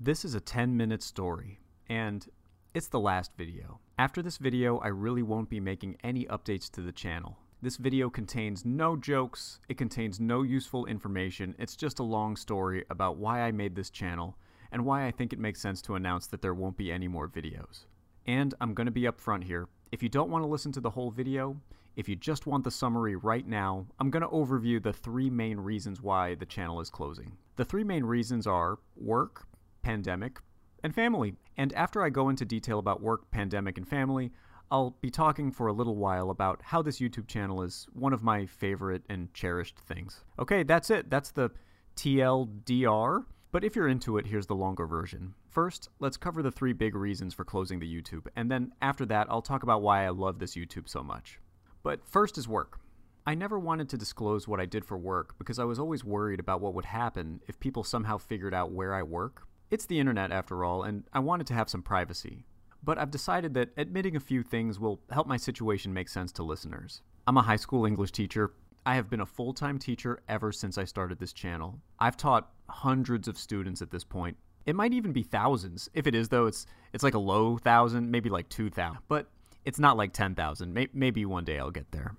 This is a 10 minute story, and it's the last video. After this video, I really won't be making any updates to the channel. This video contains no jokes, it contains no useful information, it's just a long story about why I made this channel and why I think it makes sense to announce that there won't be any more videos. And I'm going to be upfront here. If you don't want to listen to the whole video, if you just want the summary right now, I'm going to overview the three main reasons why the channel is closing. The three main reasons are work, pandemic, and family. And after I go into detail about work, pandemic, and family, I'll be talking for a little while about how this YouTube channel is one of my favorite and cherished things. Okay, that's it. That's the TLDR. But if you're into it, here's the longer version. First, let's cover the three big reasons for closing the YouTube, and then after that, I'll talk about why I love this YouTube so much. But first is work. I never wanted to disclose what I did for work because I was always worried about what would happen if people somehow figured out where I work. It's the internet after all, and I wanted to have some privacy. But I've decided that admitting a few things will help my situation make sense to listeners. I'm a high school English teacher, I have been a full time teacher ever since I started this channel. I've taught hundreds of students at this point. It might even be thousands. If it is, though, it's it's like a low thousand, maybe like two thousand. But it's not like ten thousand. Maybe one day I'll get there.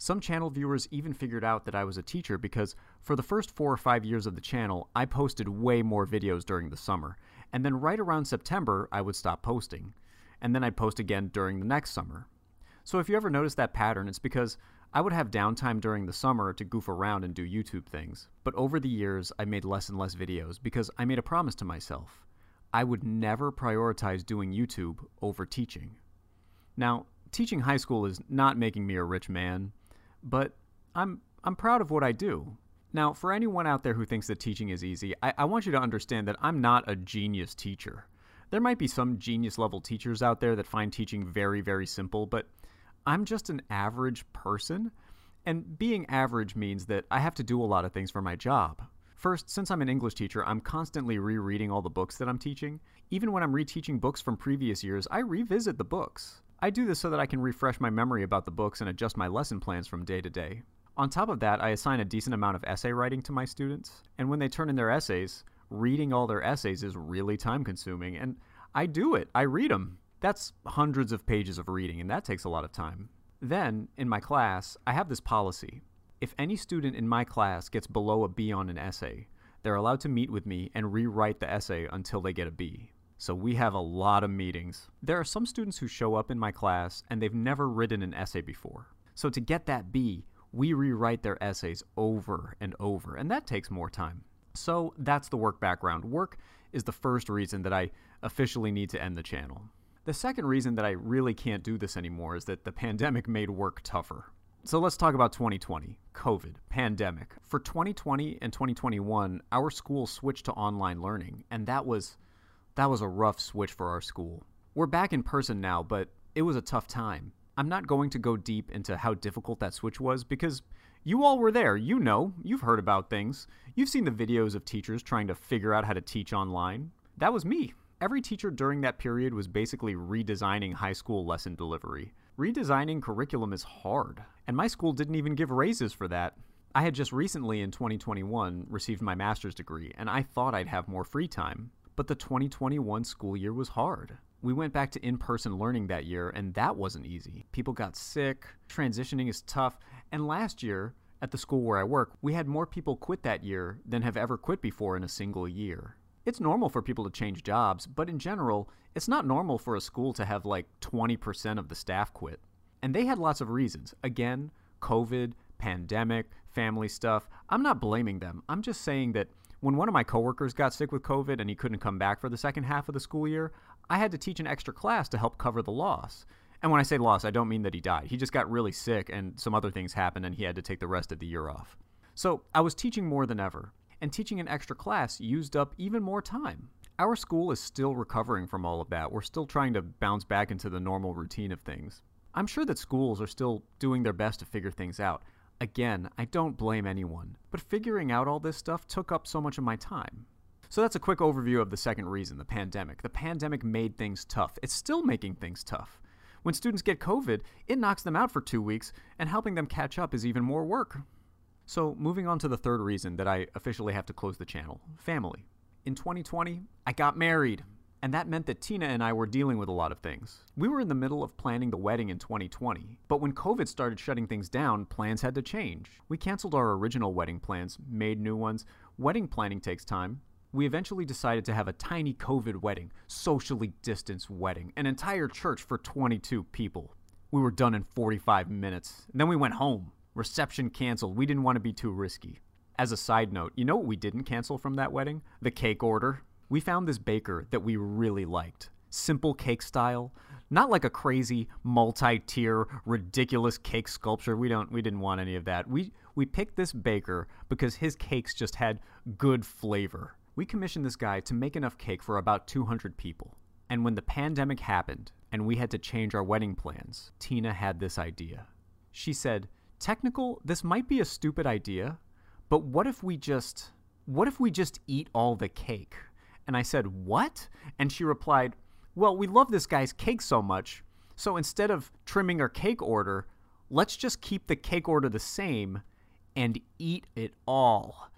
Some channel viewers even figured out that I was a teacher because for the first four or five years of the channel, I posted way more videos during the summer. And then right around September, I would stop posting. And then I'd post again during the next summer. So if you ever notice that pattern, it's because I would have downtime during the summer to goof around and do YouTube things, but over the years I made less and less videos because I made a promise to myself. I would never prioritize doing YouTube over teaching. Now, teaching high school is not making me a rich man, but I'm I'm proud of what I do. Now, for anyone out there who thinks that teaching is easy, I, I want you to understand that I'm not a genius teacher. There might be some genius level teachers out there that find teaching very, very simple, but I'm just an average person. And being average means that I have to do a lot of things for my job. First, since I'm an English teacher, I'm constantly rereading all the books that I'm teaching. Even when I'm reteaching books from previous years, I revisit the books. I do this so that I can refresh my memory about the books and adjust my lesson plans from day to day. On top of that, I assign a decent amount of essay writing to my students, and when they turn in their essays, reading all their essays is really time consuming, and I do it. I read them. That's hundreds of pages of reading, and that takes a lot of time. Then, in my class, I have this policy. If any student in my class gets below a B on an essay, they're allowed to meet with me and rewrite the essay until they get a B. So we have a lot of meetings. There are some students who show up in my class and they've never written an essay before. So to get that B, we rewrite their essays over and over, and that takes more time. So that's the work background. Work is the first reason that I officially need to end the channel. The second reason that I really can't do this anymore is that the pandemic made work tougher. So let's talk about 2020, COVID, pandemic. For 2020 and 2021, our school switched to online learning, and that was that was a rough switch for our school. We're back in person now, but it was a tough time. I'm not going to go deep into how difficult that switch was because you all were there. You know, you've heard about things. You've seen the videos of teachers trying to figure out how to teach online. That was me. Every teacher during that period was basically redesigning high school lesson delivery. Redesigning curriculum is hard, and my school didn't even give raises for that. I had just recently in 2021 received my master's degree, and I thought I'd have more free time. But the 2021 school year was hard. We went back to in person learning that year, and that wasn't easy. People got sick, transitioning is tough, and last year, at the school where I work, we had more people quit that year than have ever quit before in a single year. It's normal for people to change jobs, but in general, it's not normal for a school to have like 20% of the staff quit. And they had lots of reasons. Again, COVID, pandemic, family stuff. I'm not blaming them. I'm just saying that when one of my coworkers got sick with COVID and he couldn't come back for the second half of the school year, I had to teach an extra class to help cover the loss. And when I say loss, I don't mean that he died. He just got really sick and some other things happened and he had to take the rest of the year off. So I was teaching more than ever and teaching an extra class used up even more time. Our school is still recovering from all of that. We're still trying to bounce back into the normal routine of things. I'm sure that schools are still doing their best to figure things out. Again, I don't blame anyone, but figuring out all this stuff took up so much of my time. So that's a quick overview of the second reason the pandemic. The pandemic made things tough. It's still making things tough. When students get COVID, it knocks them out for two weeks, and helping them catch up is even more work. So, moving on to the third reason that I officially have to close the channel family. In 2020, I got married. And that meant that Tina and I were dealing with a lot of things. We were in the middle of planning the wedding in 2020, but when COVID started shutting things down, plans had to change. We canceled our original wedding plans, made new ones. Wedding planning takes time. We eventually decided to have a tiny COVID wedding, socially distanced wedding, an entire church for 22 people. We were done in 45 minutes. And then we went home. Reception canceled. We didn't want to be too risky. As a side note, you know what we didn't cancel from that wedding? The cake order. We found this baker that we really liked. Simple cake style, not like a crazy multi-tier ridiculous cake sculpture. We don't we didn't want any of that. We we picked this baker because his cakes just had good flavor. We commissioned this guy to make enough cake for about 200 people. And when the pandemic happened and we had to change our wedding plans, Tina had this idea. She said, "Technical, this might be a stupid idea, but what if we just what if we just eat all the cake?" And I said, What? And she replied, Well, we love this guy's cake so much, so instead of trimming our cake order, let's just keep the cake order the same and eat it all.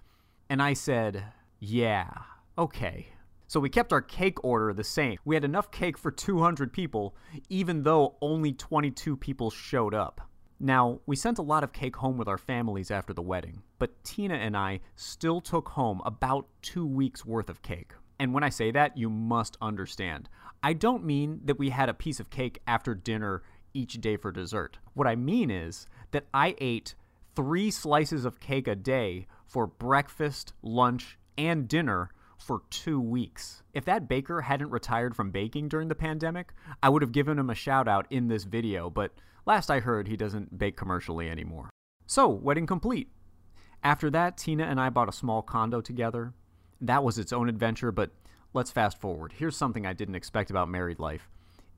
And I said, Yeah, okay. So we kept our cake order the same. We had enough cake for 200 people, even though only 22 people showed up. Now, we sent a lot of cake home with our families after the wedding, but Tina and I still took home about two weeks worth of cake. And when I say that, you must understand. I don't mean that we had a piece of cake after dinner each day for dessert. What I mean is that I ate three slices of cake a day for breakfast, lunch, and dinner for two weeks. If that baker hadn't retired from baking during the pandemic, I would have given him a shout out in this video, but last I heard, he doesn't bake commercially anymore. So, wedding complete. After that, Tina and I bought a small condo together that was its own adventure, but let's fast forward. Here's something I didn't expect about married life.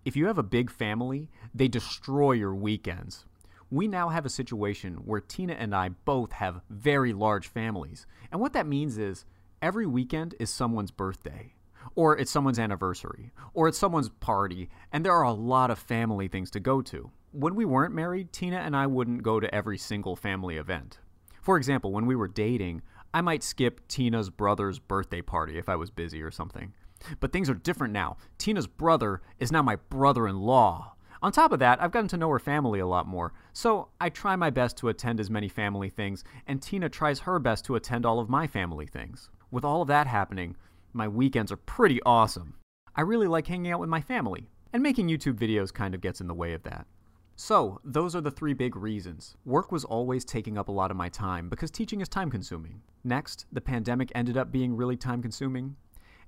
If you have a big family, they destroy your weekends. We now have a situation where Tina and I both have very large families. And what that means is every weekend is someone's birthday, or it's someone's anniversary, or it's someone's party, and there are a lot of family things to go to. When we weren't married, Tina and I wouldn't go to every single family event. For example, when we were dating, I might skip Tina's brother's birthday party if I was busy or something. But things are different now. Tina's brother is now my brother in law. On top of that, I've gotten to know her family a lot more, so I try my best to attend as many family things, and Tina tries her best to attend all of my family things. With all of that happening, my weekends are pretty awesome. I really like hanging out with my family, and making YouTube videos kind of gets in the way of that. So, those are the three big reasons. Work was always taking up a lot of my time because teaching is time consuming. Next, the pandemic ended up being really time consuming.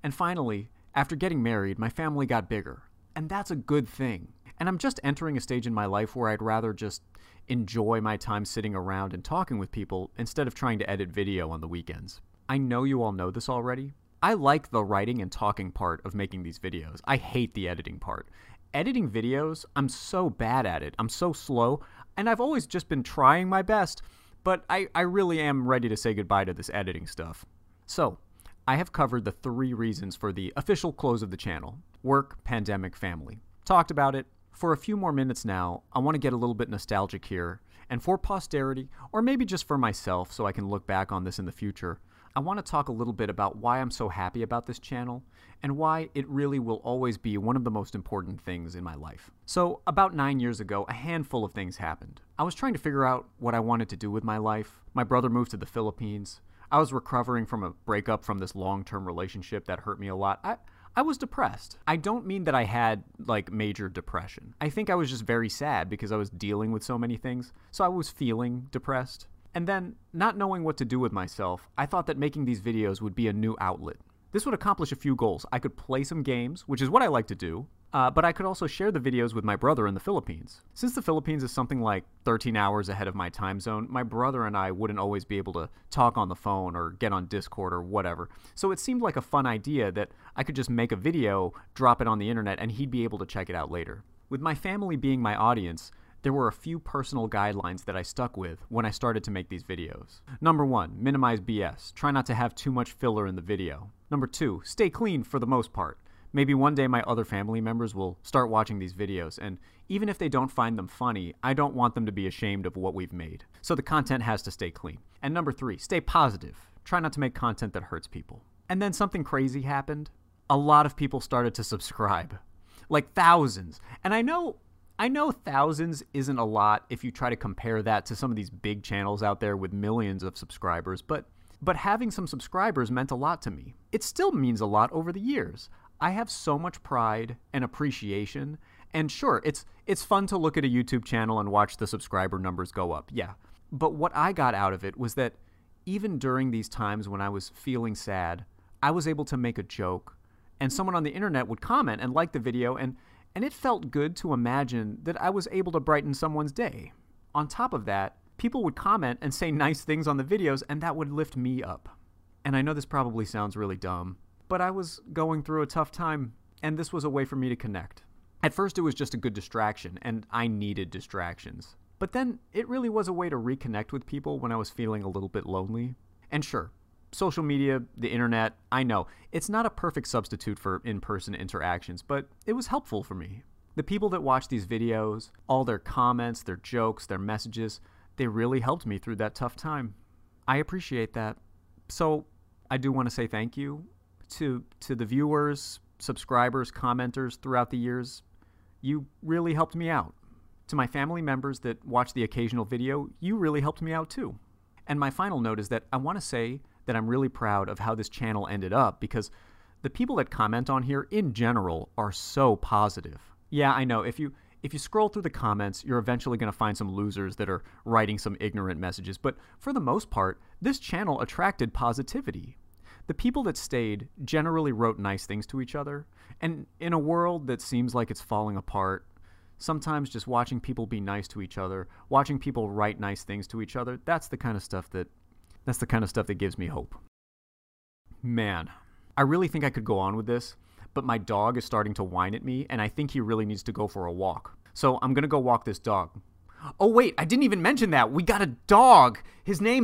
And finally, after getting married, my family got bigger. And that's a good thing. And I'm just entering a stage in my life where I'd rather just enjoy my time sitting around and talking with people instead of trying to edit video on the weekends. I know you all know this already. I like the writing and talking part of making these videos. I hate the editing part editing videos, I'm so bad at it. I'm so slow, and I've always just been trying my best, but I, I really am ready to say goodbye to this editing stuff. So, I have covered the three reasons for the official close of the channel work, pandemic, family. Talked about it. For a few more minutes now, I want to get a little bit nostalgic here, and for posterity, or maybe just for myself so I can look back on this in the future, I want to talk a little bit about why I'm so happy about this channel and why it really will always be one of the most important things in my life. So, about nine years ago, a handful of things happened. I was trying to figure out what I wanted to do with my life. My brother moved to the Philippines. I was recovering from a breakup from this long term relationship that hurt me a lot. I, I was depressed. I don't mean that I had like major depression. I think I was just very sad because I was dealing with so many things. So I was feeling depressed. And then, not knowing what to do with myself, I thought that making these videos would be a new outlet. This would accomplish a few goals. I could play some games, which is what I like to do, uh, but I could also share the videos with my brother in the Philippines. Since the Philippines is something like 13 hours ahead of my time zone, my brother and I wouldn't always be able to talk on the phone or get on Discord or whatever. So it seemed like a fun idea that I could just make a video, drop it on the internet, and he'd be able to check it out later. With my family being my audience, there were a few personal guidelines that I stuck with when I started to make these videos. Number one, minimize BS. Try not to have too much filler in the video. Number two, stay clean for the most part. Maybe one day my other family members will start watching these videos, and even if they don't find them funny, I don't want them to be ashamed of what we've made. So the content has to stay clean. And number three, stay positive. Try not to make content that hurts people. And then something crazy happened. A lot of people started to subscribe. Like thousands. And I know I know thousands isn't a lot if you try to compare that to some of these big channels out there with millions of subscribers, but but having some subscribers meant a lot to me. It still means a lot over the years. I have so much pride and appreciation. And sure, it's it's fun to look at a YouTube channel and watch the subscriber numbers go up. Yeah. But what I got out of it was that even during these times when I was feeling sad, I was able to make a joke and someone on the internet would comment and like the video and and it felt good to imagine that I was able to brighten someone's day. On top of that, people would comment and say nice things on the videos, and that would lift me up. And I know this probably sounds really dumb, but I was going through a tough time, and this was a way for me to connect. At first, it was just a good distraction, and I needed distractions. But then, it really was a way to reconnect with people when I was feeling a little bit lonely. And sure, social media, the internet, I know, it's not a perfect substitute for in person interactions, but it was helpful for me. The people that watch these videos, all their comments, their jokes, their messages, they really helped me through that tough time. I appreciate that. So, I do want to say thank you to to the viewers, subscribers, commenters throughout the years. You really helped me out. To my family members that watch the occasional video, you really helped me out too. And my final note is that I want to say that I'm really proud of how this channel ended up because the people that comment on here in general are so positive. Yeah, I know. If you if you scroll through the comments, you're eventually going to find some losers that are writing some ignorant messages, but for the most part, this channel attracted positivity. The people that stayed generally wrote nice things to each other, and in a world that seems like it's falling apart, sometimes just watching people be nice to each other, watching people write nice things to each other, that's the kind of stuff that that's the kind of stuff that gives me hope. Man, I really think I could go on with this, but my dog is starting to whine at me, and I think he really needs to go for a walk. So I'm gonna go walk this dog. Oh, wait, I didn't even mention that. We got a dog. His name's